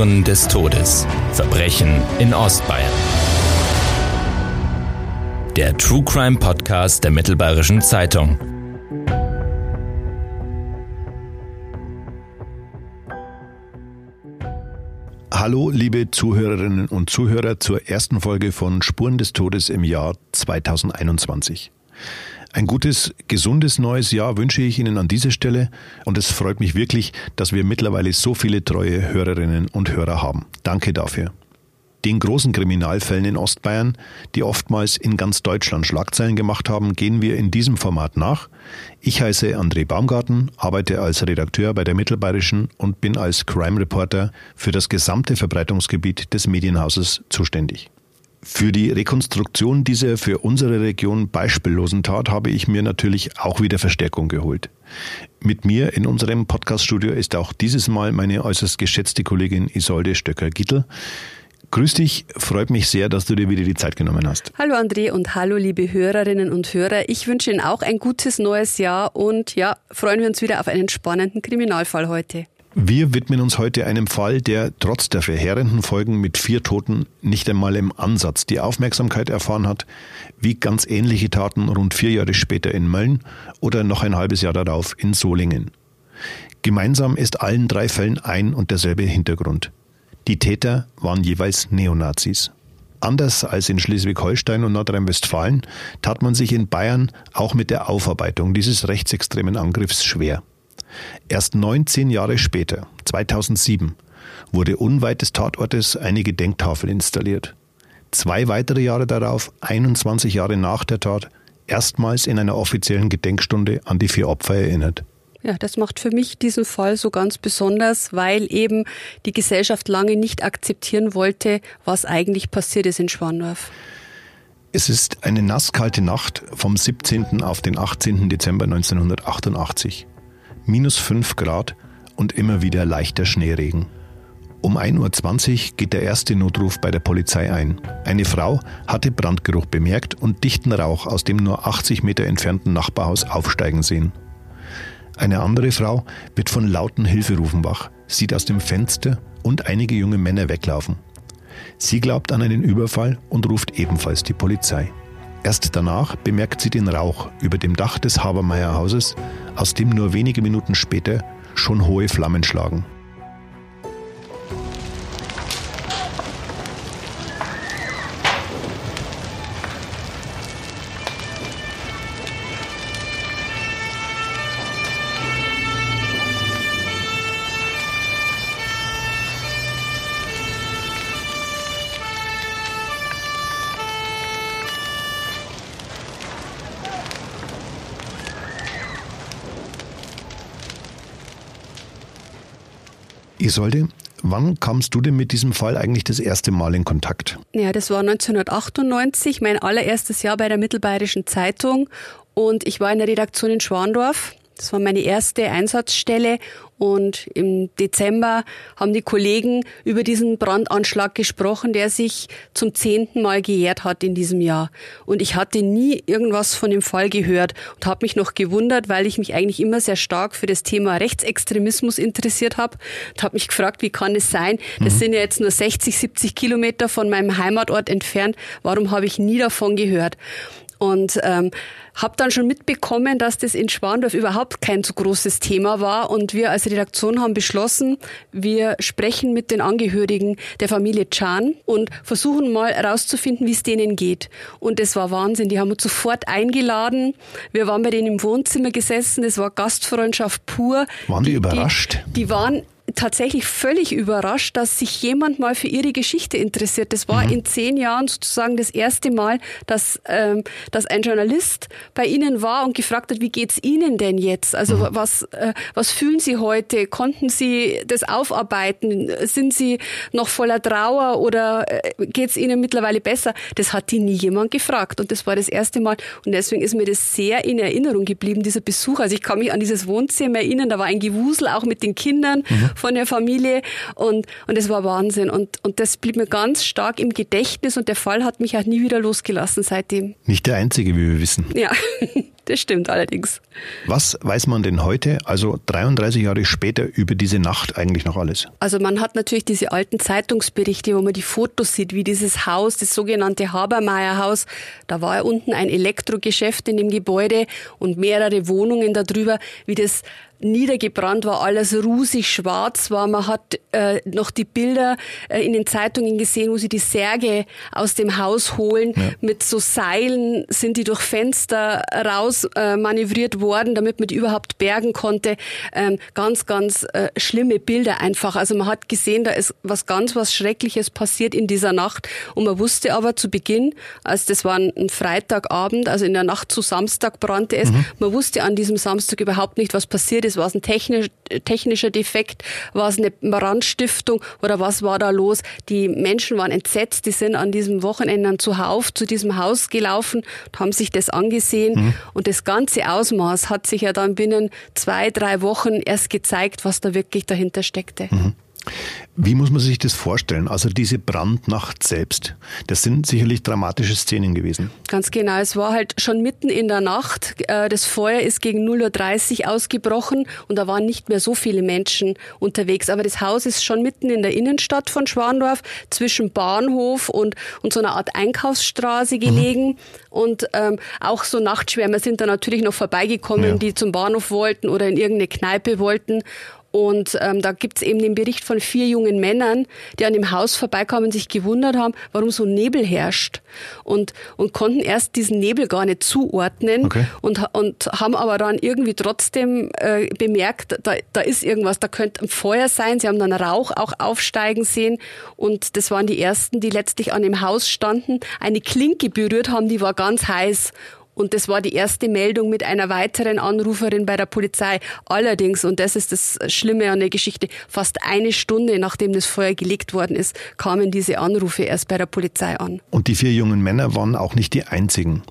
Spuren des Todes. Verbrechen in Ostbayern. Der True Crime Podcast der Mittelbayerischen Zeitung. Hallo, liebe Zuhörerinnen und Zuhörer zur ersten Folge von Spuren des Todes im Jahr 2021. Ein gutes, gesundes neues Jahr wünsche ich Ihnen an dieser Stelle und es freut mich wirklich, dass wir mittlerweile so viele treue Hörerinnen und Hörer haben. Danke dafür. Den großen Kriminalfällen in Ostbayern, die oftmals in ganz Deutschland Schlagzeilen gemacht haben, gehen wir in diesem Format nach. Ich heiße André Baumgarten, arbeite als Redakteur bei der Mittelbayerischen und bin als Crime Reporter für das gesamte Verbreitungsgebiet des Medienhauses zuständig. Für die Rekonstruktion dieser für unsere Region beispiellosen Tat habe ich mir natürlich auch wieder Verstärkung geholt. Mit mir in unserem Podcaststudio ist auch dieses Mal meine äußerst geschätzte Kollegin Isolde Stöcker-Gittel. Grüß dich, freut mich sehr, dass du dir wieder die Zeit genommen hast. Hallo André und hallo liebe Hörerinnen und Hörer. Ich wünsche Ihnen auch ein gutes neues Jahr und ja, freuen wir uns wieder auf einen spannenden Kriminalfall heute. Wir widmen uns heute einem Fall, der trotz der verheerenden Folgen mit vier Toten nicht einmal im Ansatz die Aufmerksamkeit erfahren hat, wie ganz ähnliche Taten rund vier Jahre später in Mölln oder noch ein halbes Jahr darauf in Solingen. Gemeinsam ist allen drei Fällen ein und derselbe Hintergrund. Die Täter waren jeweils Neonazis. Anders als in Schleswig-Holstein und Nordrhein-Westfalen tat man sich in Bayern auch mit der Aufarbeitung dieses rechtsextremen Angriffs schwer. Erst 19 Jahre später, 2007, wurde unweit des Tatortes eine Gedenktafel installiert. Zwei weitere Jahre darauf, 21 Jahre nach der Tat, erstmals in einer offiziellen Gedenkstunde an die vier Opfer erinnert. Ja, das macht für mich diesen Fall so ganz besonders, weil eben die Gesellschaft lange nicht akzeptieren wollte, was eigentlich passiert ist in Schwandorf. Es ist eine nasskalte Nacht vom 17. auf den 18. Dezember 1988 minus 5 Grad und immer wieder leichter Schneeregen. Um 1.20 Uhr geht der erste Notruf bei der Polizei ein. Eine Frau hatte Brandgeruch bemerkt und dichten Rauch aus dem nur 80 Meter entfernten Nachbarhaus aufsteigen sehen. Eine andere Frau wird von lauten Hilferufen wach, sieht aus dem Fenster und einige junge Männer weglaufen. Sie glaubt an einen Überfall und ruft ebenfalls die Polizei. Erst danach bemerkt sie den Rauch über dem Dach des Habermeyer-Hauses, aus dem nur wenige Minuten später schon hohe Flammen schlagen. Isolde, wann kamst du denn mit diesem Fall eigentlich das erste Mal in Kontakt? Ja, das war 1998, mein allererstes Jahr bei der Mittelbayerischen Zeitung und ich war in der Redaktion in Schwandorf. Das war meine erste Einsatzstelle und im Dezember haben die Kollegen über diesen Brandanschlag gesprochen, der sich zum zehnten Mal gejährt hat in diesem Jahr. Und ich hatte nie irgendwas von dem Fall gehört und habe mich noch gewundert, weil ich mich eigentlich immer sehr stark für das Thema Rechtsextremismus interessiert habe. Und habe mich gefragt, wie kann es sein? Das mhm. sind ja jetzt nur 60, 70 Kilometer von meinem Heimatort entfernt. Warum habe ich nie davon gehört? Und ähm, habe dann schon mitbekommen, dass das in Schwandorf überhaupt kein so großes Thema war. Und wir als Redaktion haben beschlossen, wir sprechen mit den Angehörigen der Familie Chan und versuchen mal herauszufinden, wie es denen geht. Und das war Wahnsinn. Die haben uns sofort eingeladen. Wir waren bei denen im Wohnzimmer gesessen. Das war Gastfreundschaft pur. Waren die, die überrascht? Die, die waren tatsächlich völlig überrascht, dass sich jemand mal für ihre Geschichte interessiert. Das war mhm. in zehn Jahren sozusagen das erste Mal, dass, ähm, dass ein Journalist bei ihnen war und gefragt hat, wie geht's Ihnen denn jetzt? Also mhm. was, äh, was fühlen Sie heute? Konnten Sie das aufarbeiten? Sind Sie noch voller Trauer oder äh, geht's Ihnen mittlerweile besser? Das hat die nie jemand gefragt und das war das erste Mal und deswegen ist mir das sehr in Erinnerung geblieben, dieser Besuch. Also ich kann mich an dieses Wohnzimmer erinnern, da war ein Gewusel auch mit den Kindern. Mhm von der Familie und, und das war Wahnsinn und, und das blieb mir ganz stark im Gedächtnis und der Fall hat mich auch nie wieder losgelassen seitdem. Nicht der einzige, wie wir wissen. Ja. Das stimmt allerdings. Was weiß man denn heute, also 33 Jahre später, über diese Nacht eigentlich noch alles? Also man hat natürlich diese alten Zeitungsberichte, wo man die Fotos sieht, wie dieses Haus, das sogenannte Habermeyer-Haus, da war ja unten ein Elektrogeschäft in dem Gebäude und mehrere Wohnungen darüber, wie das niedergebrannt war, alles rusig schwarz war. Man hat äh, noch die Bilder äh, in den Zeitungen gesehen, wo sie die Särge aus dem Haus holen. Ja. Mit so Seilen sind die durch Fenster raus äh, manövriert worden, damit man die überhaupt bergen konnte. Ähm, ganz, ganz äh, schlimme Bilder einfach. Also man hat gesehen, da ist was ganz, was Schreckliches passiert in dieser Nacht. Und man wusste aber zu Beginn, als das war ein Freitagabend, also in der Nacht zu Samstag brannte es, mhm. man wusste an diesem Samstag überhaupt nicht, was passiert ist ist? War es ein technisch, technischer Defekt? War es eine Brandstiftung? Oder was war da los? Die Menschen waren entsetzt. Die sind an diesem Wochenende zuhauf zu diesem Haus gelaufen und haben sich das angesehen. Mhm. Und das ganze Ausmaß hat sich ja dann binnen zwei, drei Wochen erst gezeigt, was da wirklich dahinter steckte. Mhm. Wie muss man sich das vorstellen? Also diese Brandnacht selbst, das sind sicherlich dramatische Szenen gewesen. Ganz genau. Es war halt schon mitten in der Nacht. Äh, das Feuer ist gegen 0.30 Uhr ausgebrochen und da waren nicht mehr so viele Menschen unterwegs. Aber das Haus ist schon mitten in der Innenstadt von Schwandorf, zwischen Bahnhof und, und so einer Art Einkaufsstraße gelegen. Mhm. Und ähm, auch so Nachtschwärmer sind da natürlich noch vorbeigekommen, ja. die zum Bahnhof wollten oder in irgendeine Kneipe wollten. Und ähm, da gibt's eben den Bericht von vier jungen Männern, die an dem Haus vorbeikamen und sich gewundert haben, warum so Nebel herrscht. Und, und konnten erst diesen Nebel gar nicht zuordnen okay. und, und haben aber dann irgendwie trotzdem äh, bemerkt, da, da ist irgendwas, da könnte ein Feuer sein. Sie haben dann Rauch auch aufsteigen sehen. Und das waren die ersten, die letztlich an dem Haus standen, eine Klinke berührt haben, die war ganz heiß. Und das war die erste Meldung mit einer weiteren Anruferin bei der Polizei. Allerdings, und das ist das Schlimme an der Geschichte, fast eine Stunde nachdem das Feuer gelegt worden ist, kamen diese Anrufe erst bei der Polizei an. Und die vier jungen Männer waren auch nicht die einzigen.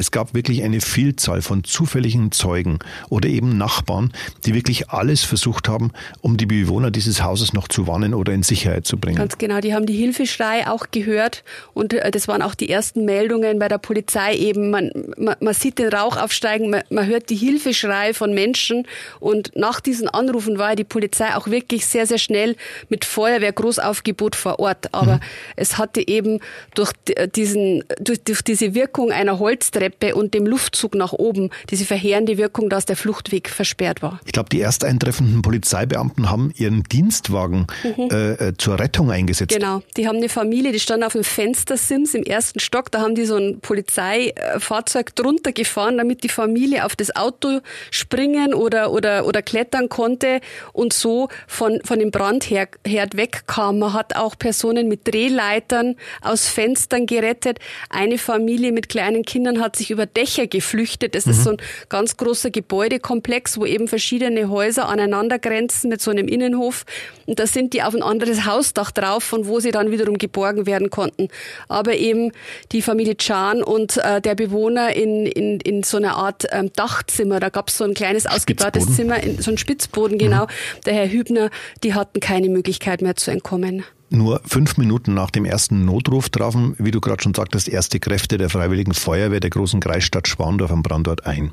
Es gab wirklich eine Vielzahl von zufälligen Zeugen oder eben Nachbarn, die wirklich alles versucht haben, um die Bewohner dieses Hauses noch zu warnen oder in Sicherheit zu bringen. Ganz genau, die haben die Hilfeschrei auch gehört und äh, das waren auch die ersten Meldungen bei der Polizei eben. Man, man, man sieht den Rauch aufsteigen, man, man hört die Hilfeschrei von Menschen und nach diesen Anrufen war die Polizei auch wirklich sehr, sehr schnell mit Feuerwehr-Großaufgebot vor Ort. Aber mhm. es hatte eben durch diesen, durch, durch diese Wirkung einer Holztreppe Treppe und dem Luftzug nach oben diese verheerende Wirkung, dass der Fluchtweg versperrt war. Ich glaube, die erst eintreffenden Polizeibeamten haben ihren Dienstwagen mhm. äh zur Rettung eingesetzt. Genau, die haben eine Familie, die stand auf dem Fenstersims im ersten Stock, da haben die so ein Polizeifahrzeug drunter gefahren, damit die Familie auf das Auto springen oder, oder, oder klettern konnte und so von, von dem Brandherd wegkam. Man hat auch Personen mit Drehleitern aus Fenstern gerettet. Eine Familie mit kleinen Kindern hat sich über Dächer geflüchtet. Das mhm. ist so ein ganz großer Gebäudekomplex, wo eben verschiedene Häuser aneinander grenzen mit so einem Innenhof. Und da sind die auf ein anderes Hausdach drauf, von wo sie dann wiederum geborgen werden konnten. Aber eben die Familie Chan und äh, der Bewohner in, in, in so einer Art ähm, Dachzimmer, da gab es so ein kleines ausgebautes Zimmer, in, so ein Spitzboden, genau. Mhm. Der Herr Hübner, die hatten keine Möglichkeit mehr zu entkommen. Nur fünf Minuten nach dem ersten Notruf trafen, wie du gerade schon sagtest, erste Kräfte der Freiwilligen Feuerwehr der großen Kreisstadt Schwandorf am Brandort ein.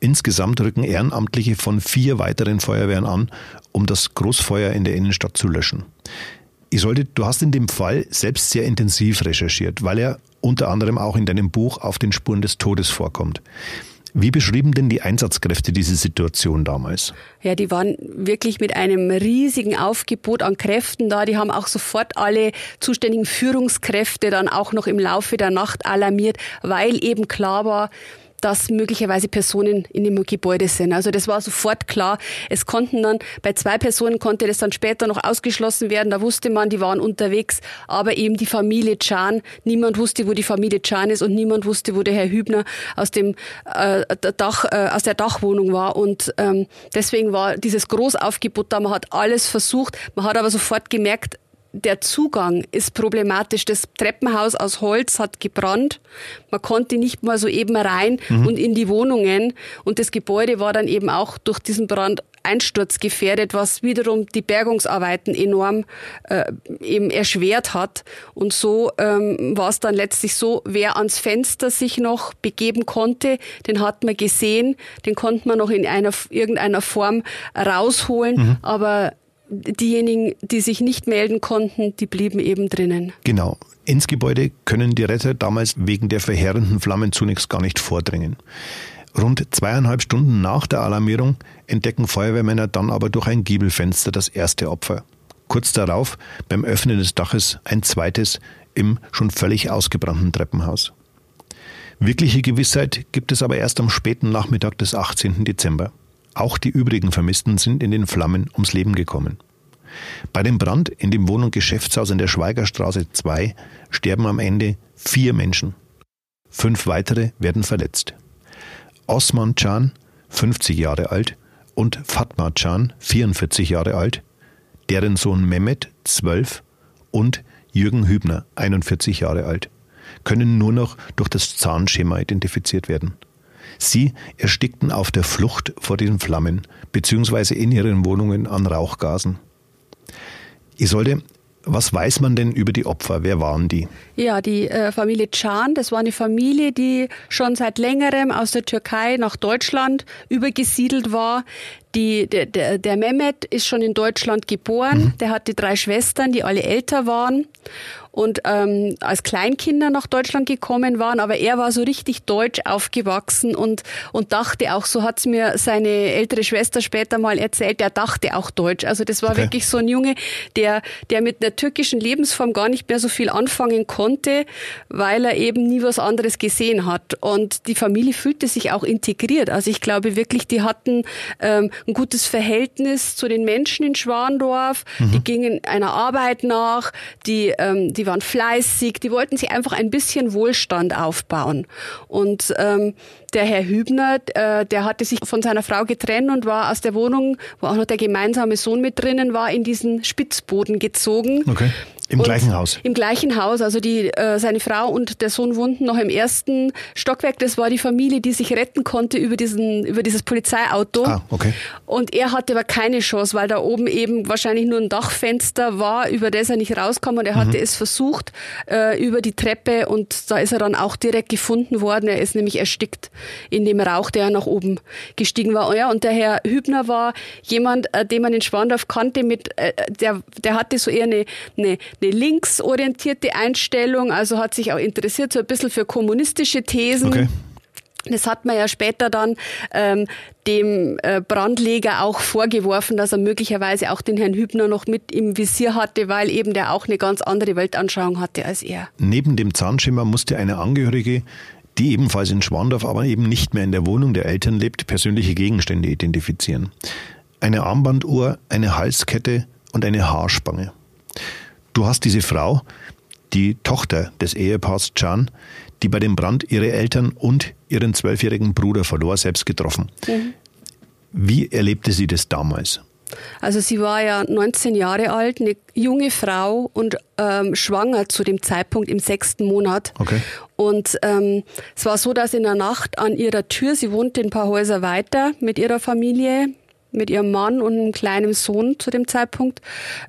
Insgesamt rücken Ehrenamtliche von vier weiteren Feuerwehren an, um das Großfeuer in der Innenstadt zu löschen. Isolde, du hast in dem Fall selbst sehr intensiv recherchiert, weil er unter anderem auch in deinem Buch auf den Spuren des Todes vorkommt. Wie beschrieben denn die Einsatzkräfte diese Situation damals? Ja, die waren wirklich mit einem riesigen Aufgebot an Kräften da. Die haben auch sofort alle zuständigen Führungskräfte dann auch noch im Laufe der Nacht alarmiert, weil eben klar war, dass möglicherweise Personen in dem Gebäude sind. Also das war sofort klar. Es konnten dann, bei zwei Personen konnte das dann später noch ausgeschlossen werden. Da wusste man, die waren unterwegs. Aber eben die Familie Chan, niemand wusste, wo die Familie Chan ist und niemand wusste, wo der Herr Hübner aus dem äh, Dach, äh, aus der Dachwohnung war. Und ähm, deswegen war dieses Großaufgebot da. Man hat alles versucht. Man hat aber sofort gemerkt, der Zugang ist problematisch. Das Treppenhaus aus Holz hat gebrannt. Man konnte nicht mal so eben rein mhm. und in die Wohnungen. Und das Gebäude war dann eben auch durch diesen Brand einsturzgefährdet, was wiederum die Bergungsarbeiten enorm äh, eben erschwert hat. Und so ähm, war es dann letztlich so, wer ans Fenster sich noch begeben konnte, den hat man gesehen, den konnte man noch in einer irgendeiner Form rausholen, mhm. aber diejenigen, die sich nicht melden konnten, die blieben eben drinnen. Genau. Ins Gebäude können die Retter damals wegen der verheerenden Flammen zunächst gar nicht vordringen. Rund zweieinhalb Stunden nach der Alarmierung entdecken Feuerwehrmänner dann aber durch ein Giebelfenster das erste Opfer. Kurz darauf, beim Öffnen des Daches, ein zweites im schon völlig ausgebrannten Treppenhaus. Wirkliche Gewissheit gibt es aber erst am späten Nachmittag des 18. Dezember. Auch die übrigen Vermissten sind in den Flammen ums Leben gekommen. Bei dem Brand in dem Wohn- und Geschäftshaus in der Schweigerstraße 2 sterben am Ende vier Menschen. Fünf weitere werden verletzt. Osman Can, 50 Jahre alt, und Fatma Can, 44 Jahre alt, deren Sohn Mehmet, 12, und Jürgen Hübner, 41 Jahre alt, können nur noch durch das Zahnschema identifiziert werden. Sie erstickten auf der Flucht vor den Flammen bzw. in ihren Wohnungen an Rauchgasen. Isolde, was weiß man denn über die Opfer? Wer waren die? Ja, die äh, Familie Can, das war eine Familie, die schon seit längerem aus der Türkei nach Deutschland übergesiedelt war. Die, der, der, der Mehmet ist schon in Deutschland geboren. Mhm. Der hatte drei Schwestern, die alle älter waren und ähm, als Kleinkinder nach Deutschland gekommen waren, aber er war so richtig deutsch aufgewachsen und, und dachte auch, so hat's mir seine ältere Schwester später mal erzählt, er dachte auch deutsch. Also das war okay. wirklich so ein Junge, der, der mit der türkischen Lebensform gar nicht mehr so viel anfangen konnte, weil er eben nie was anderes gesehen hat. Und die Familie fühlte sich auch integriert. Also ich glaube wirklich, die hatten ähm, ein gutes Verhältnis zu den Menschen in Schwandorf, mhm. die gingen einer Arbeit nach, die, ähm, die waren fleißig, die wollten sich einfach ein bisschen Wohlstand aufbauen. Und ähm, der Herr Hübner, äh, der hatte sich von seiner Frau getrennt und war aus der Wohnung, wo auch noch der gemeinsame Sohn mit drinnen war, in diesen Spitzboden gezogen. Okay. Im gleichen Haus? Im gleichen Haus. Also die, äh, seine Frau und der Sohn wohnten noch im ersten Stockwerk. Das war die Familie, die sich retten konnte über, diesen, über dieses Polizeiauto. Ah, okay. Und er hatte aber keine Chance, weil da oben eben wahrscheinlich nur ein Dachfenster war, über das er nicht rauskam. Und er hatte mhm. es versucht äh, über die Treppe und da ist er dann auch direkt gefunden worden. Er ist nämlich erstickt in dem Rauch, der nach oben gestiegen war. Ja, und der Herr Hübner war jemand, äh, den man in Schwandorf kannte, mit, äh, der, der hatte so eher eine, eine eine linksorientierte Einstellung, also hat sich auch interessiert so ein bisschen für kommunistische Thesen. Okay. Das hat man ja später dann ähm, dem äh, Brandleger auch vorgeworfen, dass er möglicherweise auch den Herrn Hübner noch mit im Visier hatte, weil eben der auch eine ganz andere Weltanschauung hatte als er. Neben dem Zahnschimmer musste eine Angehörige, die ebenfalls in Schwandorf, aber eben nicht mehr in der Wohnung der Eltern lebt, persönliche Gegenstände identifizieren. Eine Armbanduhr, eine Halskette und eine Haarspange. Du hast diese Frau, die Tochter des Ehepaars Can, die bei dem Brand ihre Eltern und ihren zwölfjährigen Bruder verlor, selbst getroffen. Mhm. Wie erlebte sie das damals? Also sie war ja 19 Jahre alt, eine junge Frau und ähm, schwanger zu dem Zeitpunkt im sechsten Monat. Okay. Und ähm, es war so, dass in der Nacht an ihrer Tür, sie wohnte ein paar Häuser weiter mit ihrer Familie, mit ihrem Mann und einem kleinen Sohn zu dem Zeitpunkt,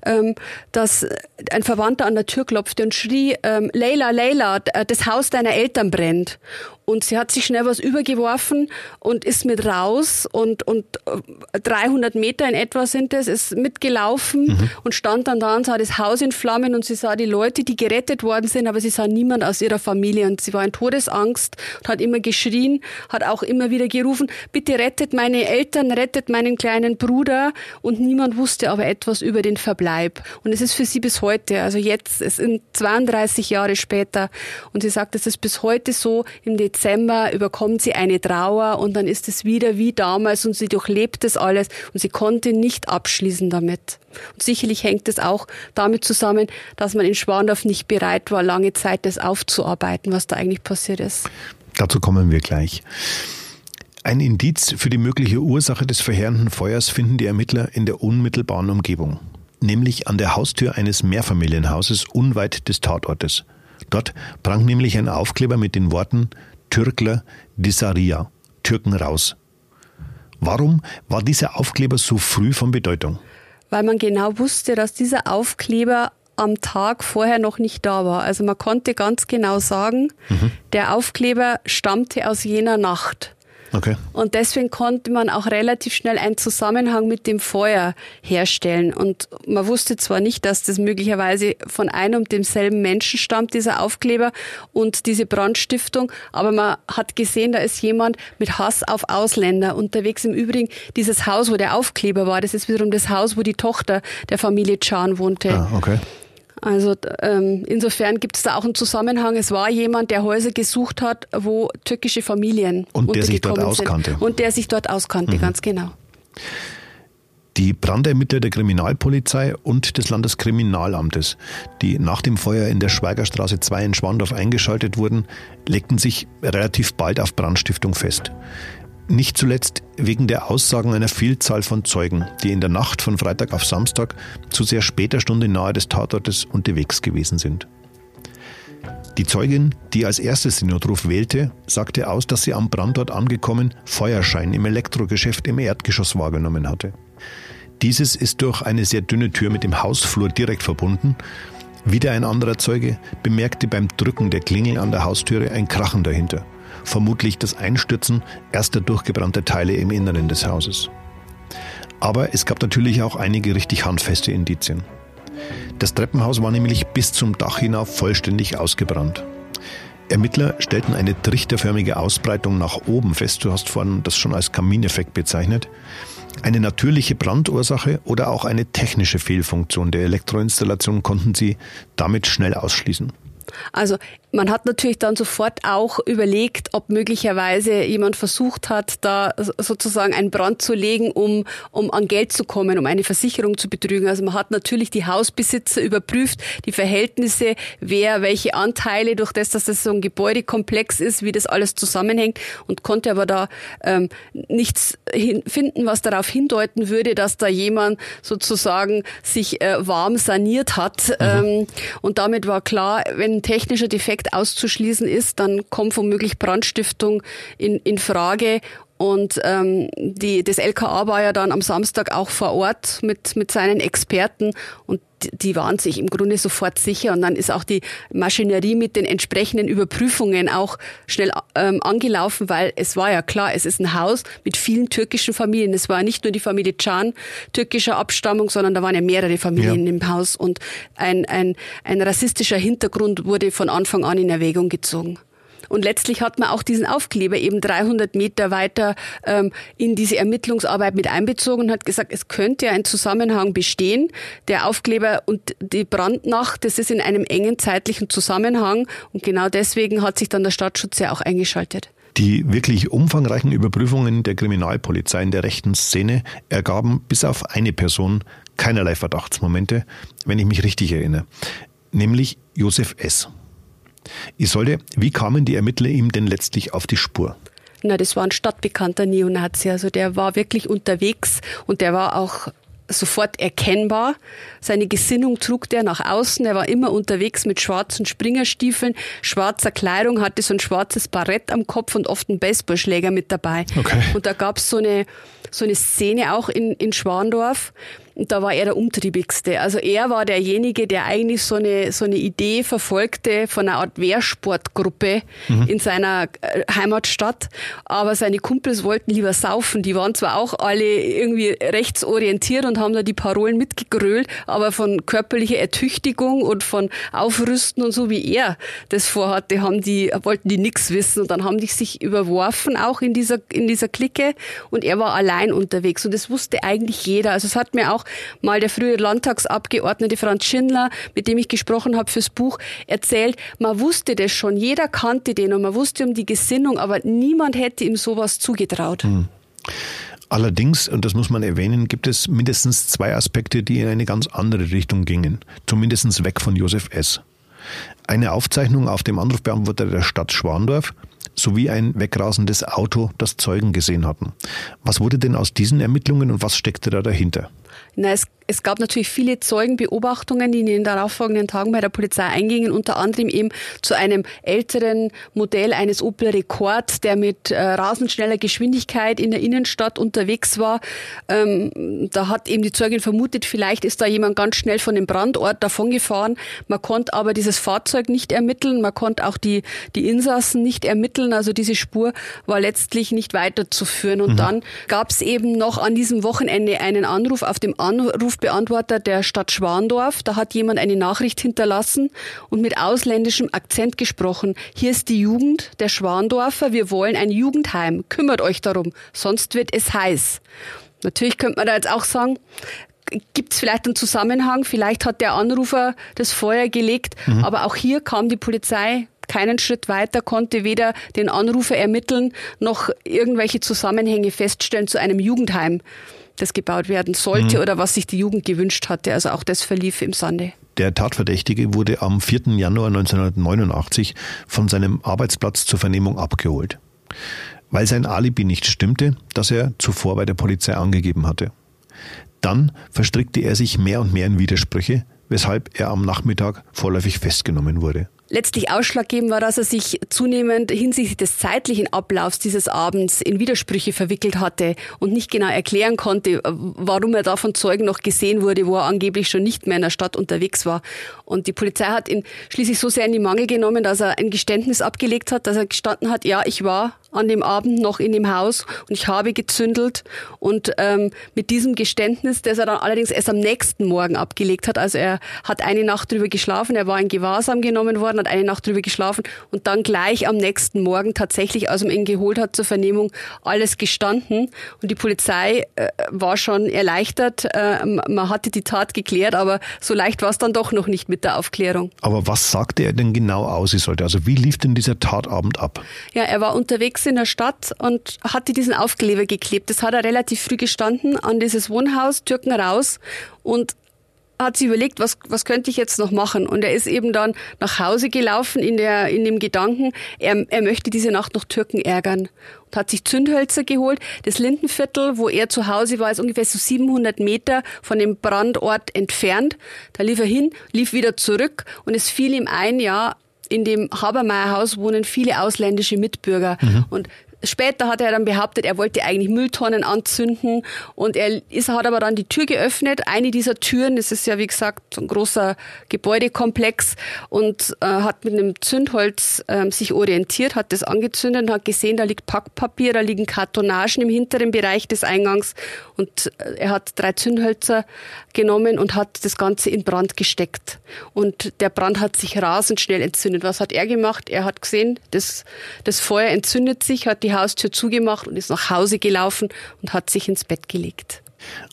ähm, dass ein Verwandter an der Tür klopfte und schrie, ähm, Leila, Leila, das Haus deiner Eltern brennt. Und sie hat sich schnell was übergeworfen und ist mit raus und, und 300 äh, Meter in etwa sind es, ist mitgelaufen mhm. und stand dann da und sah das Haus in Flammen und sie sah die Leute, die gerettet worden sind, aber sie sah niemand aus ihrer Familie und sie war in Todesangst und hat immer geschrien, hat auch immer wieder gerufen, bitte rettet meine Eltern, rettet meinen kleinen Bruder und niemand wusste aber etwas über den Verbleib. Und es ist für sie bis heute, also jetzt, es sind 32 Jahre später und sie sagt, es ist bis heute so im Dezember Dezember überkommt sie eine Trauer und dann ist es wieder wie damals und sie durchlebt das alles und sie konnte nicht abschließen damit. Und sicherlich hängt es auch damit zusammen, dass man in Schwandorf nicht bereit war, lange Zeit das aufzuarbeiten, was da eigentlich passiert ist. Dazu kommen wir gleich. Ein Indiz für die mögliche Ursache des verheerenden Feuers finden die Ermittler in der unmittelbaren Umgebung, nämlich an der Haustür eines Mehrfamilienhauses unweit des Tatortes. Dort prang nämlich ein Aufkleber mit den Worten Türkler Disaria, Türken raus. Warum war dieser Aufkleber so früh von Bedeutung? Weil man genau wusste, dass dieser Aufkleber am Tag vorher noch nicht da war. Also man konnte ganz genau sagen, mhm. der Aufkleber stammte aus jener Nacht. Okay. Und deswegen konnte man auch relativ schnell einen Zusammenhang mit dem Feuer herstellen. Und man wusste zwar nicht, dass das möglicherweise von einem und demselben Menschen stammt, dieser Aufkleber und diese Brandstiftung, aber man hat gesehen, da ist jemand mit Hass auf Ausländer unterwegs. Im Übrigen, dieses Haus, wo der Aufkleber war, das ist wiederum das Haus, wo die Tochter der Familie Chan wohnte. Ah, okay. Also ähm, insofern gibt es da auch einen Zusammenhang. Es war jemand, der Häuser gesucht hat, wo türkische Familien und der sich dort auskannte sind. und der sich dort auskannte, mhm. ganz genau. Die Brandermittler der Kriminalpolizei und des Landeskriminalamtes, die nach dem Feuer in der Schweigerstraße 2 in Schwandorf eingeschaltet wurden, legten sich relativ bald auf Brandstiftung fest. Nicht zuletzt wegen der Aussagen einer Vielzahl von Zeugen, die in der Nacht von Freitag auf Samstag zu sehr später Stunde nahe des Tatortes unterwegs gewesen sind. Die Zeugin, die als erstes den Notruf wählte, sagte aus, dass sie am Brandort angekommen Feuerschein im Elektrogeschäft im Erdgeschoss wahrgenommen hatte. Dieses ist durch eine sehr dünne Tür mit dem Hausflur direkt verbunden. Wieder ein anderer Zeuge bemerkte beim Drücken der Klingel an der Haustüre ein Krachen dahinter vermutlich das Einstürzen erster durchgebrannter Teile im Inneren des Hauses. Aber es gab natürlich auch einige richtig handfeste Indizien. Das Treppenhaus war nämlich bis zum Dach hinauf vollständig ausgebrannt. Ermittler stellten eine trichterförmige Ausbreitung nach oben fest, du hast vorhin das schon als Kamineffekt bezeichnet. Eine natürliche Brandursache oder auch eine technische Fehlfunktion der Elektroinstallation konnten sie damit schnell ausschließen. Also man hat natürlich dann sofort auch überlegt, ob möglicherweise jemand versucht hat, da sozusagen einen Brand zu legen, um, um an Geld zu kommen, um eine Versicherung zu betrügen. Also man hat natürlich die Hausbesitzer überprüft, die Verhältnisse, wer welche Anteile, durch das, dass das so ein Gebäudekomplex ist, wie das alles zusammenhängt und konnte aber da ähm, nichts finden, was darauf hindeuten würde, dass da jemand sozusagen sich äh, warm saniert hat. Mhm. Ähm, und damit war klar, wenn ein technischer Defekt auszuschließen ist, dann kommt womöglich Brandstiftung in, in Frage und ähm, die, das LKA war ja dann am Samstag auch vor Ort mit, mit seinen Experten und die waren sich im Grunde sofort sicher. Und dann ist auch die Maschinerie mit den entsprechenden Überprüfungen auch schnell ähm, angelaufen, weil es war ja klar, es ist ein Haus mit vielen türkischen Familien. Es war nicht nur die Familie Can türkischer Abstammung, sondern da waren ja mehrere Familien ja. im Haus. Und ein, ein, ein rassistischer Hintergrund wurde von Anfang an in Erwägung gezogen. Und letztlich hat man auch diesen Aufkleber eben 300 Meter weiter ähm, in diese Ermittlungsarbeit mit einbezogen und hat gesagt, es könnte ein Zusammenhang bestehen. Der Aufkleber und die Brandnacht, das ist in einem engen zeitlichen Zusammenhang. Und genau deswegen hat sich dann der Stadtschutz ja auch eingeschaltet. Die wirklich umfangreichen Überprüfungen der Kriminalpolizei in der rechten Szene ergaben bis auf eine Person keinerlei Verdachtsmomente, wenn ich mich richtig erinnere, nämlich Josef S. Isolde, wie kamen die Ermittler ihm denn letztlich auf die Spur? Na, das war ein stadtbekannter Neonazi. Also der war wirklich unterwegs und der war auch sofort erkennbar. Seine Gesinnung trug der nach außen. Er war immer unterwegs mit schwarzen Springerstiefeln, schwarzer Kleidung, hatte so ein schwarzes Barett am Kopf und oft einen Baseballschläger mit dabei. Okay. Und da gab es so eine, so eine Szene auch in, in Schwandorf. Und da war er der umtriebigste. Also er war derjenige, der eigentlich so eine, so eine Idee verfolgte von einer Art Wehrsportgruppe mhm. in seiner äh, Heimatstadt. Aber seine Kumpels wollten lieber saufen. Die waren zwar auch alle irgendwie rechtsorientiert und haben da die Parolen mitgegrölt, aber von körperlicher Ertüchtigung und von Aufrüsten und so wie er das vorhatte, haben die, wollten die nichts wissen. Und dann haben die sich überworfen, auch in dieser, in dieser Clique. Und er war allein unterwegs. Und das wusste eigentlich jeder. Also es hat mir auch mal der frühere Landtagsabgeordnete Franz Schindler, mit dem ich gesprochen habe fürs Buch, erzählt, man wusste das schon, jeder kannte den und man wusste um die Gesinnung, aber niemand hätte ihm sowas zugetraut. Hm. Allerdings, und das muss man erwähnen, gibt es mindestens zwei Aspekte, die in eine ganz andere Richtung gingen. Zumindest weg von Josef S. Eine Aufzeichnung auf dem Anrufbeantworter der Stadt Schwandorf sowie ein wegrasendes Auto, das Zeugen gesehen hatten. Was wurde denn aus diesen Ermittlungen und was steckte da dahinter? Na, es gab natürlich viele Zeugenbeobachtungen, die in den darauffolgenden Tagen bei der Polizei eingingen, unter anderem eben zu einem älteren Modell eines Opel Rekord, der mit äh, rasend schneller Geschwindigkeit in der Innenstadt unterwegs war. Ähm, da hat eben die Zeugin vermutet, vielleicht ist da jemand ganz schnell von dem Brandort davongefahren. Man konnte aber dieses Fahrzeug nicht ermitteln, man konnte auch die, die Insassen nicht ermitteln. Also diese Spur war letztlich nicht weiterzuführen. Und mhm. dann gab es eben noch an diesem Wochenende einen Anruf auf dem Anruf Anrufbeantworter der Stadt Schwandorf. Da hat jemand eine Nachricht hinterlassen und mit ausländischem Akzent gesprochen. Hier ist die Jugend der Schwandorfer. Wir wollen ein Jugendheim. Kümmert euch darum, sonst wird es heiß. Natürlich könnte man da jetzt auch sagen, gibt es vielleicht einen Zusammenhang? Vielleicht hat der Anrufer das Feuer gelegt, mhm. aber auch hier kam die Polizei keinen Schritt weiter, konnte weder den Anrufer ermitteln noch irgendwelche Zusammenhänge feststellen zu einem Jugendheim das gebaut werden sollte mhm. oder was sich die Jugend gewünscht hatte. Also auch das verlief im Sande. Der Tatverdächtige wurde am 4. Januar 1989 von seinem Arbeitsplatz zur Vernehmung abgeholt, weil sein Alibi nicht stimmte, das er zuvor bei der Polizei angegeben hatte. Dann verstrickte er sich mehr und mehr in Widersprüche, weshalb er am Nachmittag vorläufig festgenommen wurde. Letztlich ausschlaggebend war, dass er sich zunehmend hinsichtlich des zeitlichen Ablaufs dieses Abends in Widersprüche verwickelt hatte und nicht genau erklären konnte, warum er da von Zeugen noch gesehen wurde, wo er angeblich schon nicht mehr in der Stadt unterwegs war. Und die Polizei hat ihn schließlich so sehr in die Mangel genommen, dass er ein Geständnis abgelegt hat, dass er gestanden hat, ja, ich war an dem Abend noch in dem Haus und ich habe gezündelt. Und ähm, mit diesem Geständnis, das er dann allerdings erst am nächsten Morgen abgelegt hat, also er hat eine Nacht drüber geschlafen, er war in Gewahrsam genommen worden, hat eine Nacht drüber geschlafen und dann gleich am nächsten Morgen tatsächlich, als man ihn geholt hat zur Vernehmung, alles gestanden. Und die Polizei äh, war schon erleichtert, äh, man hatte die Tat geklärt, aber so leicht war es dann doch noch nicht mit der Aufklärung. Aber was sagte er denn genau aus? sollte? Also wie lief denn dieser Tatabend ab? Ja, er war unterwegs in der Stadt und hatte diesen Aufkleber geklebt. Das hat er relativ früh gestanden an dieses Wohnhaus, Türken raus und hat sich überlegt, was, was könnte ich jetzt noch machen? Und er ist eben dann nach Hause gelaufen in, der, in dem Gedanken, er, er möchte diese Nacht noch Türken ärgern. Und hat sich Zündhölzer geholt. Das Lindenviertel, wo er zu Hause war, ist ungefähr so 700 Meter von dem Brandort entfernt. Da lief er hin, lief wieder zurück und es fiel ihm ein, ja, in dem Habermeierhaus wohnen viele ausländische Mitbürger. Mhm. Und Später hat er dann behauptet, er wollte eigentlich Mülltonnen anzünden und er ist, hat aber dann die Tür geöffnet. Eine dieser Türen, das ist ja wie gesagt ein großer Gebäudekomplex und äh, hat mit einem Zündholz äh, sich orientiert, hat das angezündet und hat gesehen, da liegt Packpapier, da liegen Kartonagen im hinteren Bereich des Eingangs und äh, er hat drei Zündhölzer genommen und hat das Ganze in Brand gesteckt. Und der Brand hat sich rasend schnell entzündet. Was hat er gemacht? Er hat gesehen, das, das Feuer entzündet sich, hat die Haustür zugemacht und ist nach Hause gelaufen und hat sich ins Bett gelegt.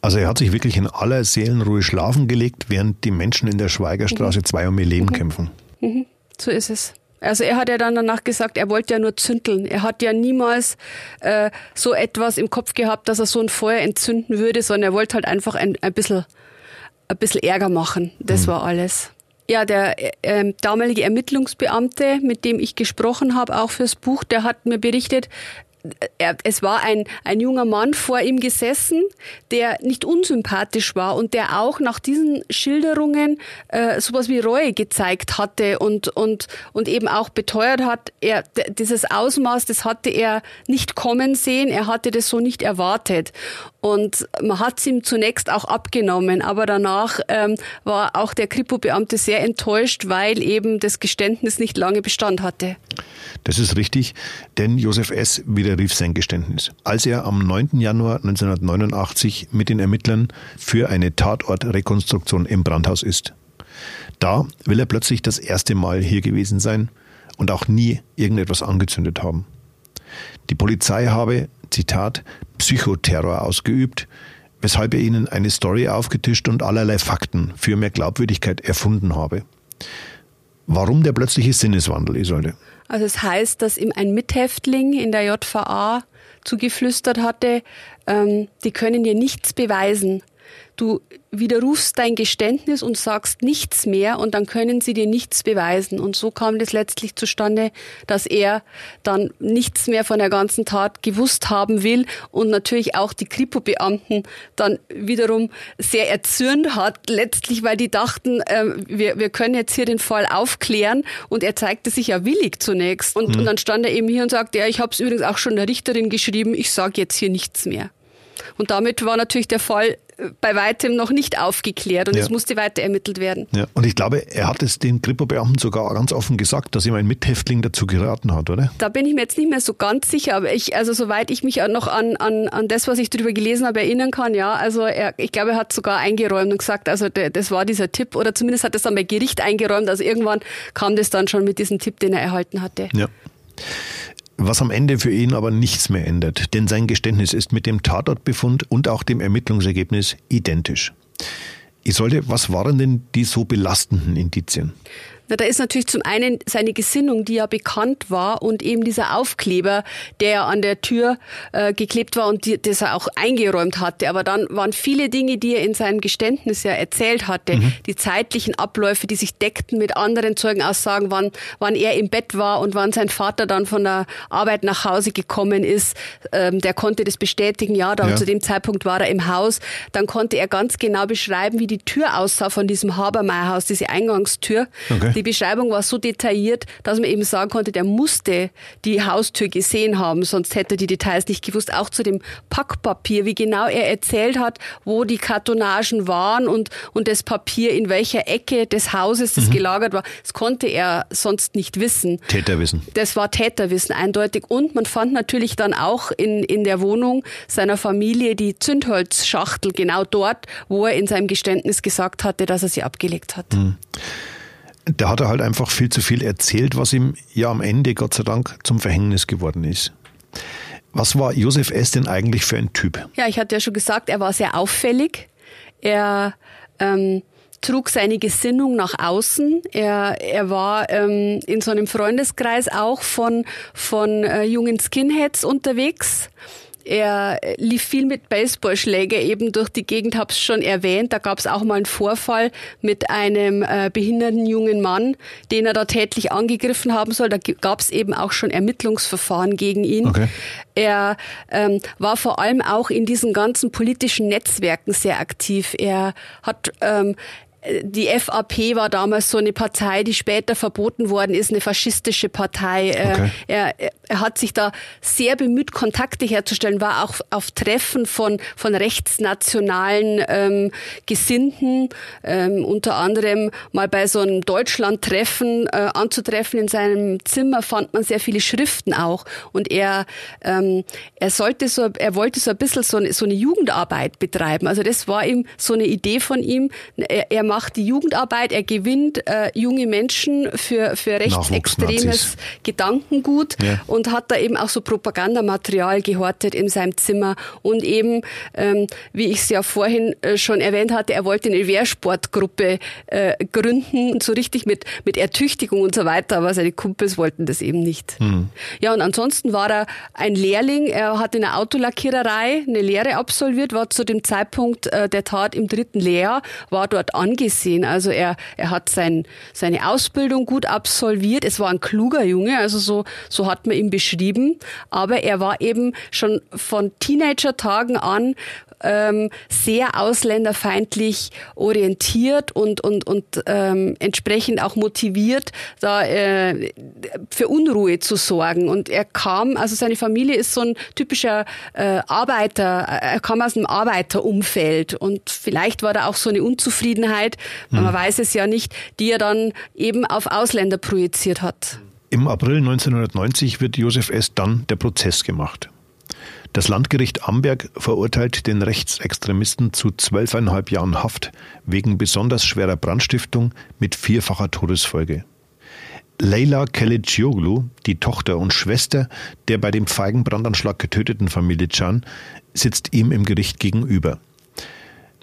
Also er hat sich wirklich in aller Seelenruhe schlafen gelegt, während die Menschen in der Schweigerstraße mhm. 2 um ihr Leben mhm. kämpfen. Mhm. So ist es. Also er hat ja dann danach gesagt, er wollte ja nur zündeln. Er hat ja niemals äh, so etwas im Kopf gehabt, dass er so ein Feuer entzünden würde, sondern er wollte halt einfach ein, ein, bisschen, ein bisschen Ärger machen. Das mhm. war alles. Ja, der äh, damalige Ermittlungsbeamte, mit dem ich gesprochen habe, auch fürs Buch, der hat mir berichtet, er, es war ein, ein junger Mann vor ihm gesessen, der nicht unsympathisch war und der auch nach diesen Schilderungen äh, sowas wie Reue gezeigt hatte und, und, und eben auch beteuert hat, er, dieses Ausmaß, das hatte er nicht kommen sehen, er hatte das so nicht erwartet. Und man hat es ihm zunächst auch abgenommen, aber danach ähm, war auch der Kripo-Beamte sehr enttäuscht, weil eben das Geständnis nicht lange Bestand hatte. Das ist richtig, denn Josef S. widerrief sein Geständnis. Als er am 9. Januar 1989 mit den Ermittlern für eine Tatortrekonstruktion im Brandhaus ist. Da will er plötzlich das erste Mal hier gewesen sein und auch nie irgendetwas angezündet haben. Die Polizei habe, Zitat, Psychoterror ausgeübt, weshalb er ihnen eine Story aufgetischt und allerlei Fakten für mehr Glaubwürdigkeit erfunden habe. Warum der plötzliche Sinneswandel, Isolde? Also es heißt, dass ihm ein Mithäftling in der JVA zugeflüstert hatte, ähm, die können dir nichts beweisen. Du widerrufst dein Geständnis und sagst nichts mehr und dann können sie dir nichts beweisen. Und so kam das letztlich zustande, dass er dann nichts mehr von der ganzen Tat gewusst haben will und natürlich auch die Kripo-Beamten dann wiederum sehr erzürnt hat, letztlich, weil die dachten, äh, wir, wir können jetzt hier den Fall aufklären und er zeigte sich ja willig zunächst. Und, mhm. und dann stand er eben hier und sagte, ja, ich habe es übrigens auch schon der Richterin geschrieben, ich sage jetzt hier nichts mehr. Und damit war natürlich der Fall bei weitem noch nicht aufgeklärt und ja. es musste weiter ermittelt werden. Ja. Und ich glaube, er hat es den Kripo-Beamten sogar ganz offen gesagt, dass ihm ein Mithäftling dazu geraten hat, oder? Da bin ich mir jetzt nicht mehr so ganz sicher, aber ich, also soweit ich mich noch an, an, an das, was ich darüber gelesen habe, erinnern kann, ja, also er, ich glaube, er hat sogar eingeräumt und gesagt, also der, das war dieser Tipp oder zumindest hat es dann bei Gericht eingeräumt, also irgendwann kam das dann schon mit diesem Tipp, den er erhalten hatte. Ja was am Ende für ihn aber nichts mehr ändert, denn sein Geständnis ist mit dem Tatortbefund und auch dem Ermittlungsergebnis identisch. Ich sollte, was waren denn die so belastenden Indizien? Na, da ist natürlich zum einen seine Gesinnung, die ja bekannt war und eben dieser Aufkleber, der an der Tür äh, geklebt war und die, das er auch eingeräumt hatte. Aber dann waren viele Dinge, die er in seinem Geständnis ja erzählt hatte, mhm. die zeitlichen Abläufe, die sich deckten mit anderen Zeugenaussagen, wann, wann er im Bett war und wann sein Vater dann von der Arbeit nach Hause gekommen ist. Ähm, der konnte das bestätigen, ja, da ja. zu dem Zeitpunkt war er im Haus. Dann konnte er ganz genau beschreiben, wie die Tür aussah von diesem Habermeierhaus, diese Eingangstür. Okay. Die Beschreibung war so detailliert, dass man eben sagen konnte, der musste die Haustür gesehen haben, sonst hätte er die Details nicht gewusst. Auch zu dem Packpapier, wie genau er erzählt hat, wo die Kartonagen waren und, und das Papier in welcher Ecke des Hauses das mhm. gelagert war. Das konnte er sonst nicht wissen. Täterwissen. Das war Täterwissen eindeutig. Und man fand natürlich dann auch in, in der Wohnung seiner Familie die Zündholzschachtel genau dort, wo er in seinem Geständnis gesagt hatte, dass er sie abgelegt hat. Mhm da hat er halt einfach viel zu viel erzählt, was ihm ja am Ende Gott sei Dank zum Verhängnis geworden ist. Was war Josef S. denn eigentlich für ein Typ? Ja, ich hatte ja schon gesagt, er war sehr auffällig. Er ähm, trug seine Gesinnung nach außen. Er, er war ähm, in so einem Freundeskreis auch von, von äh, jungen Skinheads unterwegs. Er lief viel mit Baseballschläger eben durch die Gegend, hab's schon erwähnt. Da gab's auch mal einen Vorfall mit einem äh, behinderten jungen Mann, den er da tätlich angegriffen haben soll. Da gab's eben auch schon Ermittlungsverfahren gegen ihn. Okay. Er ähm, war vor allem auch in diesen ganzen politischen Netzwerken sehr aktiv. Er hat ähm, die FAP war damals so eine Partei, die später verboten worden ist, eine faschistische Partei. Äh, okay. Er, er hat sich da sehr bemüht, Kontakte herzustellen, war auch auf Treffen von, von rechtsnationalen ähm, Gesinnten, ähm, unter anderem mal bei so einem Deutschland-Treffen äh, anzutreffen. In seinem Zimmer fand man sehr viele Schriften auch. Und er, ähm, er sollte so, er wollte so ein bisschen so eine, so eine Jugendarbeit betreiben. Also das war ihm so eine Idee von ihm. Er, er macht die Jugendarbeit, er gewinnt äh, junge Menschen für, für rechtsextremes Gedankengut ja. und hat da eben auch so Propagandamaterial gehortet in seinem Zimmer und eben, ähm, wie ich es ja vorhin äh, schon erwähnt hatte, er wollte eine Wehrsportgruppe äh, gründen, so richtig mit, mit Ertüchtigung und so weiter, aber seine Kumpels wollten das eben nicht. Mhm. Ja, und ansonsten war er ein Lehrling, er hat in der Autolackiererei eine Lehre absolviert, war zu dem Zeitpunkt äh, der Tat im dritten Lehrjahr, war dort angestellt angesehen. Also er, er hat sein, seine Ausbildung gut absolviert. Es war ein kluger Junge, also so, so hat man ihn beschrieben. Aber er war eben schon von Teenager-Tagen an ähm, sehr ausländerfeindlich orientiert und, und, und ähm, entsprechend auch motiviert, da äh, für Unruhe zu sorgen. Und er kam, also seine Familie ist so ein typischer äh, Arbeiter, er kam aus einem Arbeiterumfeld und vielleicht war da auch so eine Unzufriedenheit, mhm. man weiß es ja nicht, die er dann eben auf Ausländer projiziert hat. Im April 1990 wird Josef S. dann der Prozess gemacht. Das Landgericht Amberg verurteilt den Rechtsextremisten zu zwölfeinhalb Jahren Haft wegen besonders schwerer Brandstiftung mit vierfacher Todesfolge. Leila Kelecioglu, die Tochter und Schwester der bei dem Feigenbrandanschlag getöteten Familie Can, sitzt ihm im Gericht gegenüber.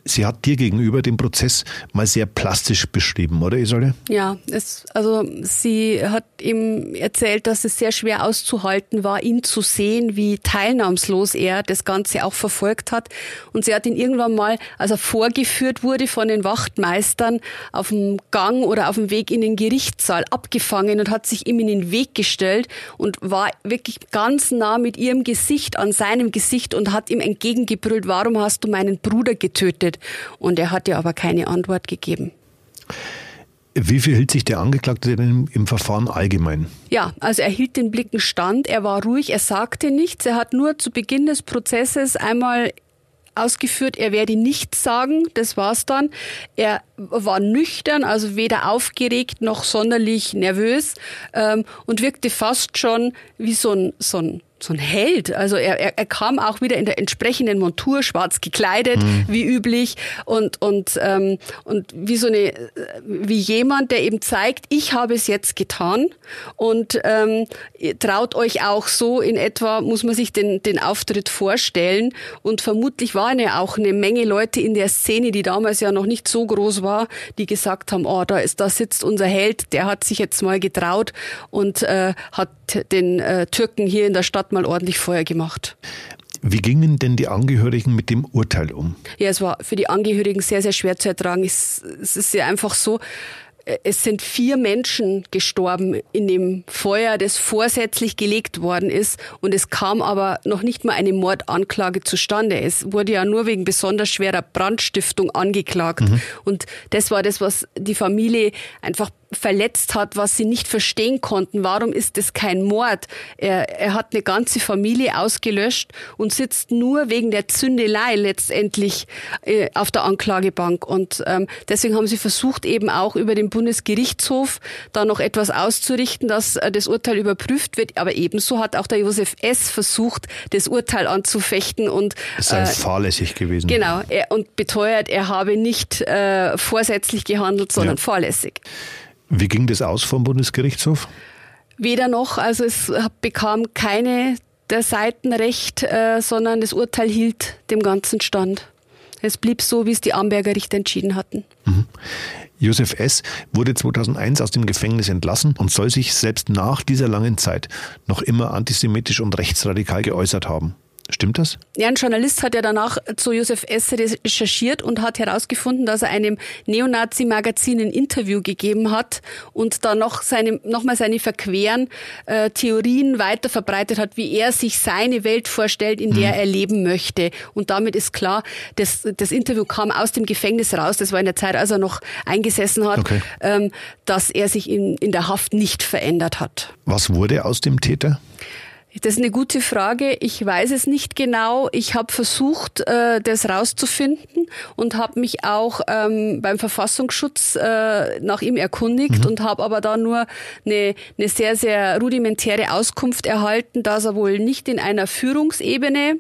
Sie hat dir gegenüber den Prozess mal sehr plastisch beschrieben, oder Isolde? Ja, es, also sie hat ihm erzählt, dass es sehr schwer auszuhalten war, ihn zu sehen, wie teilnahmslos er das Ganze auch verfolgt hat. Und sie hat ihn irgendwann mal, als er vorgeführt wurde von den Wachtmeistern, auf dem Gang oder auf dem Weg in den Gerichtssaal abgefangen und hat sich ihm in den Weg gestellt und war wirklich ganz nah mit ihrem Gesicht an seinem Gesicht und hat ihm entgegengebrüllt, warum hast du meinen Bruder getötet? Und er hat ihr aber keine Antwort gegeben. Wie viel hielt sich der Angeklagte denn im Verfahren allgemein? Ja, also er hielt den Blicken stand, er war ruhig, er sagte nichts, er hat nur zu Beginn des Prozesses einmal ausgeführt, er werde nichts sagen, das war's dann. Er war nüchtern, also weder aufgeregt noch sonderlich nervös ähm, und wirkte fast schon wie so ein, so ein so ein Held. Also er, er, er kam auch wieder in der entsprechenden Montur, schwarz gekleidet, mhm. wie üblich und und ähm, und wie so eine wie jemand, der eben zeigt, ich habe es jetzt getan und ähm, traut euch auch so in etwa muss man sich den den Auftritt vorstellen und vermutlich waren ja auch eine Menge Leute in der Szene, die damals ja noch nicht so groß war, die gesagt haben, oh da ist da sitzt unser Held, der hat sich jetzt mal getraut und äh, hat den äh, Türken hier in der Stadt mal ordentlich Feuer gemacht. Wie gingen denn die Angehörigen mit dem Urteil um? Ja, es war für die Angehörigen sehr, sehr schwer zu ertragen. Es, es ist ja einfach so, äh, es sind vier Menschen gestorben in dem Feuer, das vorsätzlich gelegt worden ist. Und es kam aber noch nicht mal eine Mordanklage zustande. Es wurde ja nur wegen besonders schwerer Brandstiftung angeklagt. Mhm. Und das war das, was die Familie einfach verletzt hat, was sie nicht verstehen konnten. Warum ist es kein Mord? Er, er hat eine ganze Familie ausgelöscht und sitzt nur wegen der Zündelei letztendlich äh, auf der Anklagebank. Und ähm, deswegen haben sie versucht, eben auch über den Bundesgerichtshof da noch etwas auszurichten, dass äh, das Urteil überprüft wird. Aber ebenso hat auch der Josef S. versucht, das Urteil anzufechten und es sei äh, fahrlässig gewesen. Genau, er, und beteuert, er habe nicht äh, vorsätzlich gehandelt, sondern ja. fahrlässig. Wie ging das aus vom Bundesgerichtshof? Weder noch, also es bekam keine der Seiten recht, äh, sondern das Urteil hielt dem Ganzen stand. Es blieb so, wie es die Amberger Richter entschieden hatten. Mhm. Josef S. wurde 2001 aus dem Gefängnis entlassen und soll sich selbst nach dieser langen Zeit noch immer antisemitisch und rechtsradikal geäußert haben. Stimmt das? Ja, ein Journalist hat ja danach zu Josef S. recherchiert und hat herausgefunden, dass er einem Neonazi-Magazin ein Interview gegeben hat und da noch seine, nochmal seine verqueren äh, Theorien weiter verbreitet hat, wie er sich seine Welt vorstellt, in der hm. er leben möchte. Und damit ist klar, das, das Interview kam aus dem Gefängnis raus, das war in der Zeit, als er noch eingesessen hat, okay. ähm, dass er sich in, in der Haft nicht verändert hat. Was wurde aus dem Täter? Das ist eine gute Frage. Ich weiß es nicht genau. Ich habe versucht, äh, das rauszufinden und habe mich auch ähm, beim Verfassungsschutz äh, nach ihm erkundigt mhm. und habe aber da nur eine, eine sehr, sehr rudimentäre Auskunft erhalten, dass er wohl nicht in einer Führungsebene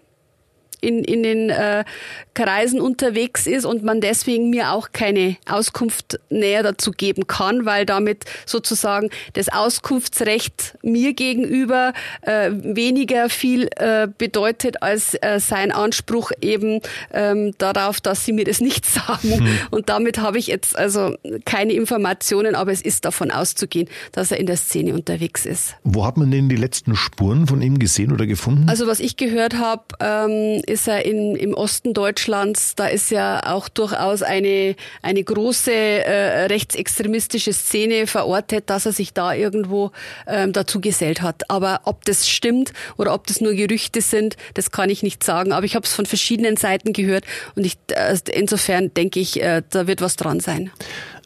in, in den äh, Kreisen unterwegs ist und man deswegen mir auch keine Auskunft näher dazu geben kann, weil damit sozusagen das Auskunftsrecht mir gegenüber äh, weniger viel äh, bedeutet als äh, sein Anspruch eben ähm, darauf, dass sie mir das nicht sagen. Hm. Und damit habe ich jetzt also keine Informationen, aber es ist davon auszugehen, dass er in der Szene unterwegs ist. Wo hat man denn die letzten Spuren von ihm gesehen oder gefunden? Also was ich gehört habe, ähm, ist er in, im Osten Deutschlands. Da ist ja auch durchaus eine, eine große äh, rechtsextremistische Szene verortet, dass er sich da irgendwo ähm, dazu gesellt hat. Aber ob das stimmt oder ob das nur Gerüchte sind, das kann ich nicht sagen. Aber ich habe es von verschiedenen Seiten gehört und ich, äh, insofern denke ich, äh, da wird was dran sein.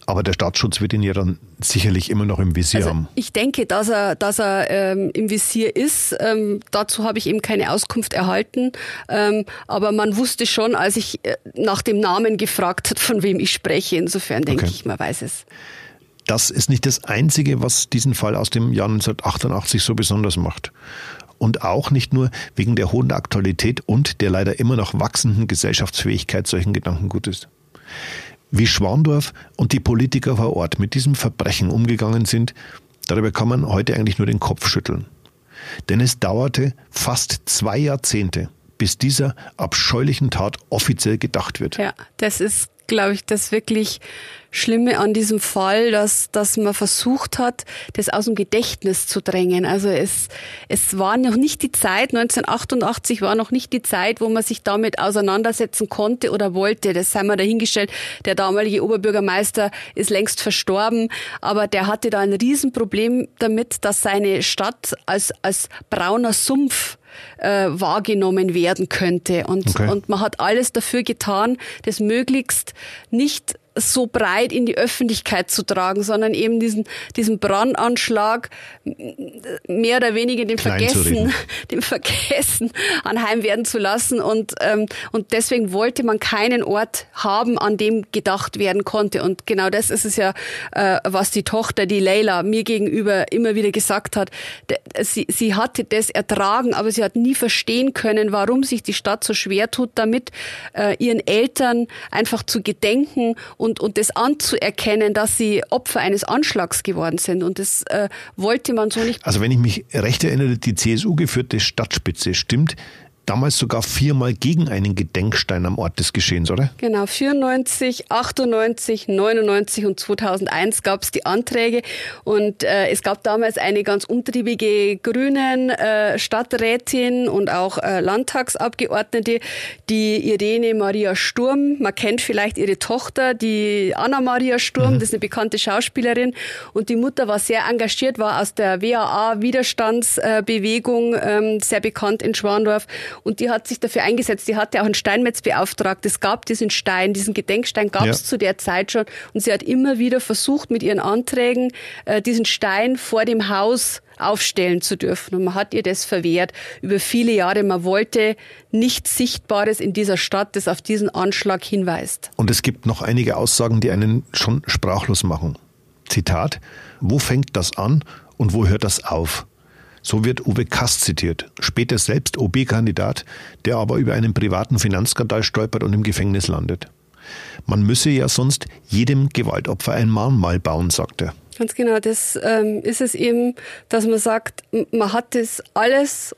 Aber der Staatsschutz wird ihn ja dann sicherlich immer noch im Visier also haben. Ich denke, dass er, dass er ähm, im Visier ist. Ähm, dazu habe ich eben keine Auskunft erhalten. Ähm, aber man wusste schon, als ich äh, nach dem Namen gefragt hat, von wem ich spreche. Insofern denke okay. ich, man weiß es. Das ist nicht das Einzige, was diesen Fall aus dem Jahr 1988 so besonders macht. Und auch nicht nur wegen der hohen Aktualität und der leider immer noch wachsenden Gesellschaftsfähigkeit solchen Gedankengutes. Wie Schwandorf und die Politiker vor Ort mit diesem Verbrechen umgegangen sind, darüber kann man heute eigentlich nur den Kopf schütteln. Denn es dauerte fast zwei Jahrzehnte, bis dieser abscheulichen Tat offiziell gedacht wird. Ja, das ist glaube ich, das wirklich Schlimme an diesem Fall, dass, dass man versucht hat, das aus dem Gedächtnis zu drängen. Also es, es war noch nicht die Zeit, 1988 war noch nicht die Zeit, wo man sich damit auseinandersetzen konnte oder wollte. Das sei mal dahingestellt. Der damalige Oberbürgermeister ist längst verstorben, aber der hatte da ein Riesenproblem damit, dass seine Stadt als, als brauner Sumpf äh, wahrgenommen werden könnte. Und, okay. und man hat alles dafür getan, das möglichst nicht so breit in die Öffentlichkeit zu tragen, sondern eben diesen, diesen Brandanschlag mehr oder weniger dem Vergessen, dem Vergessen anheim werden zu lassen. Und, ähm, und deswegen wollte man keinen Ort haben, an dem gedacht werden konnte. Und genau das ist es ja, äh, was die Tochter, die Leila, mir gegenüber immer wieder gesagt hat. Sie, sie hatte das ertragen, aber sie hat nie verstehen können, warum sich die Stadt so schwer tut, damit äh, ihren Eltern einfach zu gedenken und, und das anzuerkennen, dass sie Opfer eines Anschlags geworden sind. Und das äh, wollte man so nicht. Also wenn ich mich recht erinnere, die CSU geführte Stadtspitze stimmt damals sogar viermal gegen einen Gedenkstein am Ort des Geschehens, oder? Genau, 94, 98, 99 und 2001 gab es die Anträge und äh, es gab damals eine ganz umtriebige Grünen äh, Stadträtin und auch äh, Landtagsabgeordnete, die Irene Maria Sturm, man kennt vielleicht ihre Tochter, die Anna Maria Sturm, mhm. das ist eine bekannte Schauspielerin und die Mutter war sehr engagiert, war aus der WAA-Widerstandsbewegung ähm, sehr bekannt in Schwandorf und die hat sich dafür eingesetzt. Die hatte auch einen Steinmetz beauftragt. Es gab diesen Stein, diesen Gedenkstein gab es ja. zu der Zeit schon. Und sie hat immer wieder versucht, mit ihren Anträgen äh, diesen Stein vor dem Haus aufstellen zu dürfen. Und man hat ihr das verwehrt über viele Jahre. Man wollte nichts Sichtbares in dieser Stadt, das auf diesen Anschlag hinweist. Und es gibt noch einige Aussagen, die einen schon sprachlos machen. Zitat, wo fängt das an und wo hört das auf? So wird Uwe Kast zitiert, später selbst OB-Kandidat, der aber über einen privaten Finanzskandal stolpert und im Gefängnis landet. Man müsse ja sonst jedem Gewaltopfer ein Mahnmal bauen, sagt er. Ganz genau, das ähm, ist es eben, dass man sagt, man hat das alles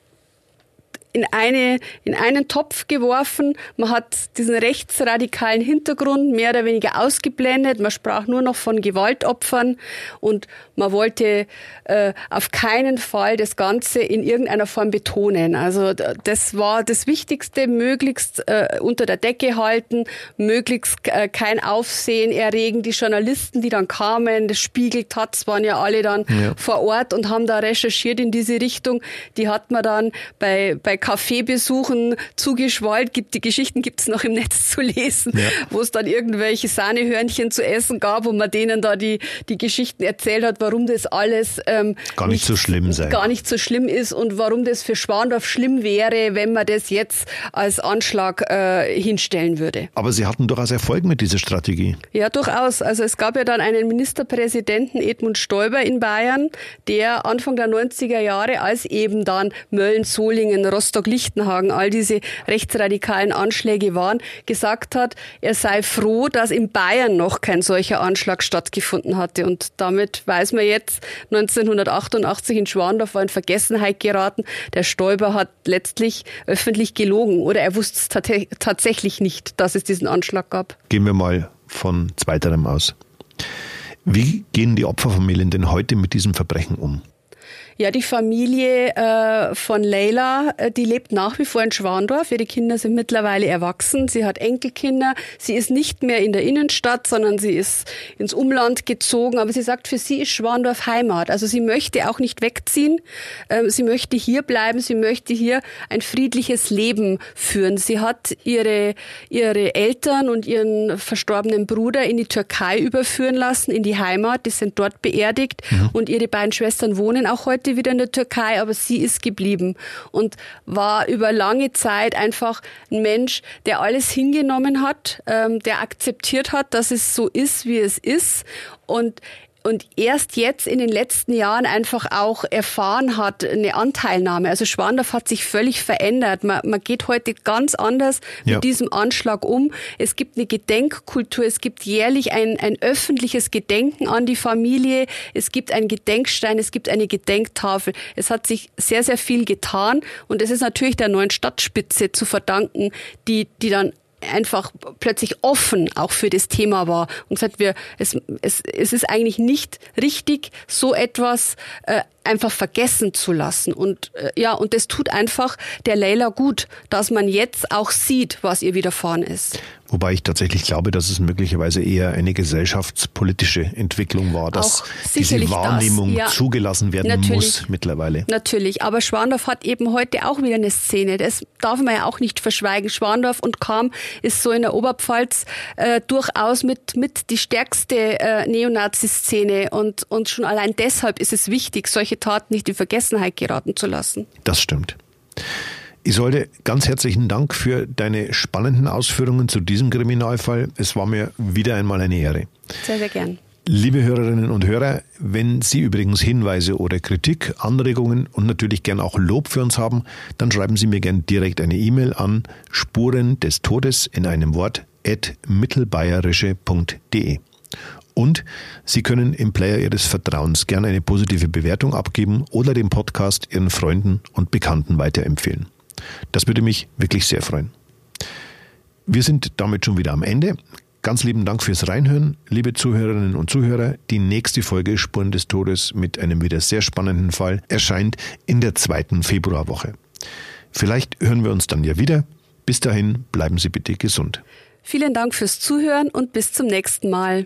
in, eine, in einen Topf geworfen. Man hat diesen rechtsradikalen Hintergrund mehr oder weniger ausgeblendet. Man sprach nur noch von Gewaltopfern und man wollte äh, auf keinen Fall das Ganze in irgendeiner Form betonen. Also das war das Wichtigste, möglichst äh, unter der Decke halten, möglichst äh, kein Aufsehen erregen. Die Journalisten, die dann kamen, das Spiegel, Taz waren ja alle dann ja. vor Ort und haben da recherchiert in diese Richtung. Die hat man dann bei, bei Kaffeebesuchen zugeschwallt. Gibt, die Geschichten gibt es noch im Netz zu lesen, ja. wo es dann irgendwelche Sahnehörnchen zu essen gab und man denen da die, die Geschichten erzählt hat, warum das alles ähm, gar nicht, nicht, so schlimm sei. Gar nicht so schlimm ist und warum das für Schwandorf schlimm wäre, wenn man das jetzt als Anschlag äh, hinstellen würde. Aber Sie hatten durchaus Erfolg mit dieser Strategie. Ja, durchaus. Also es gab ja dann einen Ministerpräsidenten Edmund Stoiber in Bayern, der Anfang der 90er Jahre, als eben dann Mölln, Solingen, Rostock-Lichtenhagen, all diese rechtsradikalen Anschläge waren, gesagt hat, er sei froh, dass in Bayern noch kein solcher Anschlag stattgefunden hatte. Und damit weiß man, jetzt 1988 in Schwandorf war in Vergessenheit geraten. Der Stoiber hat letztlich öffentlich gelogen oder er wusste es tatsächlich nicht, dass es diesen Anschlag gab. Gehen wir mal von zweiterem aus. Wie gehen die Opferfamilien denn heute mit diesem Verbrechen um? Ja, die Familie äh, von Leila, äh, die lebt nach wie vor in Schwandorf. Ihre Kinder sind mittlerweile erwachsen. Sie hat Enkelkinder. Sie ist nicht mehr in der Innenstadt, sondern sie ist ins Umland gezogen. Aber sie sagt, für sie ist Schwandorf Heimat. Also sie möchte auch nicht wegziehen. Ähm, sie möchte hier bleiben. Sie möchte hier ein friedliches Leben führen. Sie hat ihre, ihre Eltern und ihren verstorbenen Bruder in die Türkei überführen lassen, in die Heimat. Die sind dort beerdigt. Mhm. Und ihre beiden Schwestern wohnen auch heute heute wieder in der Türkei, aber sie ist geblieben und war über lange Zeit einfach ein Mensch, der alles hingenommen hat, ähm, der akzeptiert hat, dass es so ist, wie es ist und und erst jetzt in den letzten Jahren einfach auch erfahren hat, eine Anteilnahme. Also Schwandorf hat sich völlig verändert. Man, man geht heute ganz anders ja. mit diesem Anschlag um. Es gibt eine Gedenkkultur, es gibt jährlich ein, ein öffentliches Gedenken an die Familie, es gibt einen Gedenkstein, es gibt eine Gedenktafel. Es hat sich sehr, sehr viel getan und es ist natürlich der neuen Stadtspitze zu verdanken, die, die dann einfach plötzlich offen auch für das Thema war und gesagt, wir, es, es, es ist eigentlich nicht richtig, so etwas äh, einfach vergessen zu lassen. Und äh, ja, und das tut einfach der Leila gut, dass man jetzt auch sieht, was ihr widerfahren ist. Wobei ich tatsächlich glaube, dass es möglicherweise eher eine gesellschaftspolitische Entwicklung war, dass diese Wahrnehmung das, ja. zugelassen werden Natürlich. muss mittlerweile. Natürlich, aber Schwandorf hat eben heute auch wieder eine Szene. Das darf man ja auch nicht verschweigen. Schwandorf und Kam ist so in der Oberpfalz äh, durchaus mit, mit die stärkste äh, Neonazi-Szene und, und schon allein deshalb ist es wichtig, solche Taten nicht in Vergessenheit geraten zu lassen. Das stimmt. Isolde, ganz herzlichen Dank für deine spannenden Ausführungen zu diesem Kriminalfall. Es war mir wieder einmal eine Ehre. Sehr, sehr gern. Liebe Hörerinnen und Hörer, wenn Sie übrigens Hinweise oder Kritik, Anregungen und natürlich gern auch Lob für uns haben, dann schreiben Sie mir gern direkt eine E-Mail an Spuren des Todes in einem Wort at mittelbayerische.de. Und Sie können im Player Ihres Vertrauens gern eine positive Bewertung abgeben oder den Podcast Ihren Freunden und Bekannten weiterempfehlen. Das würde mich wirklich sehr freuen. Wir sind damit schon wieder am Ende. Ganz lieben Dank fürs Reinhören, liebe Zuhörerinnen und Zuhörer. Die nächste Folge Spuren des Todes mit einem wieder sehr spannenden Fall erscheint in der zweiten Februarwoche. Vielleicht hören wir uns dann ja wieder. Bis dahin bleiben Sie bitte gesund. Vielen Dank fürs Zuhören und bis zum nächsten Mal.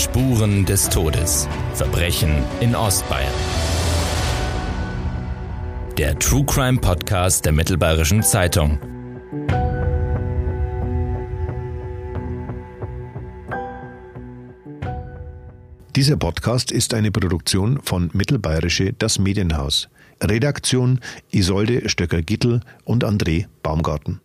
Spuren des Todes. Verbrechen in Ostbayern. Der True Crime Podcast der Mittelbayerischen Zeitung. Dieser Podcast ist eine Produktion von Mittelbayerische Das Medienhaus. Redaktion Isolde Stöcker-Gittel und André Baumgarten.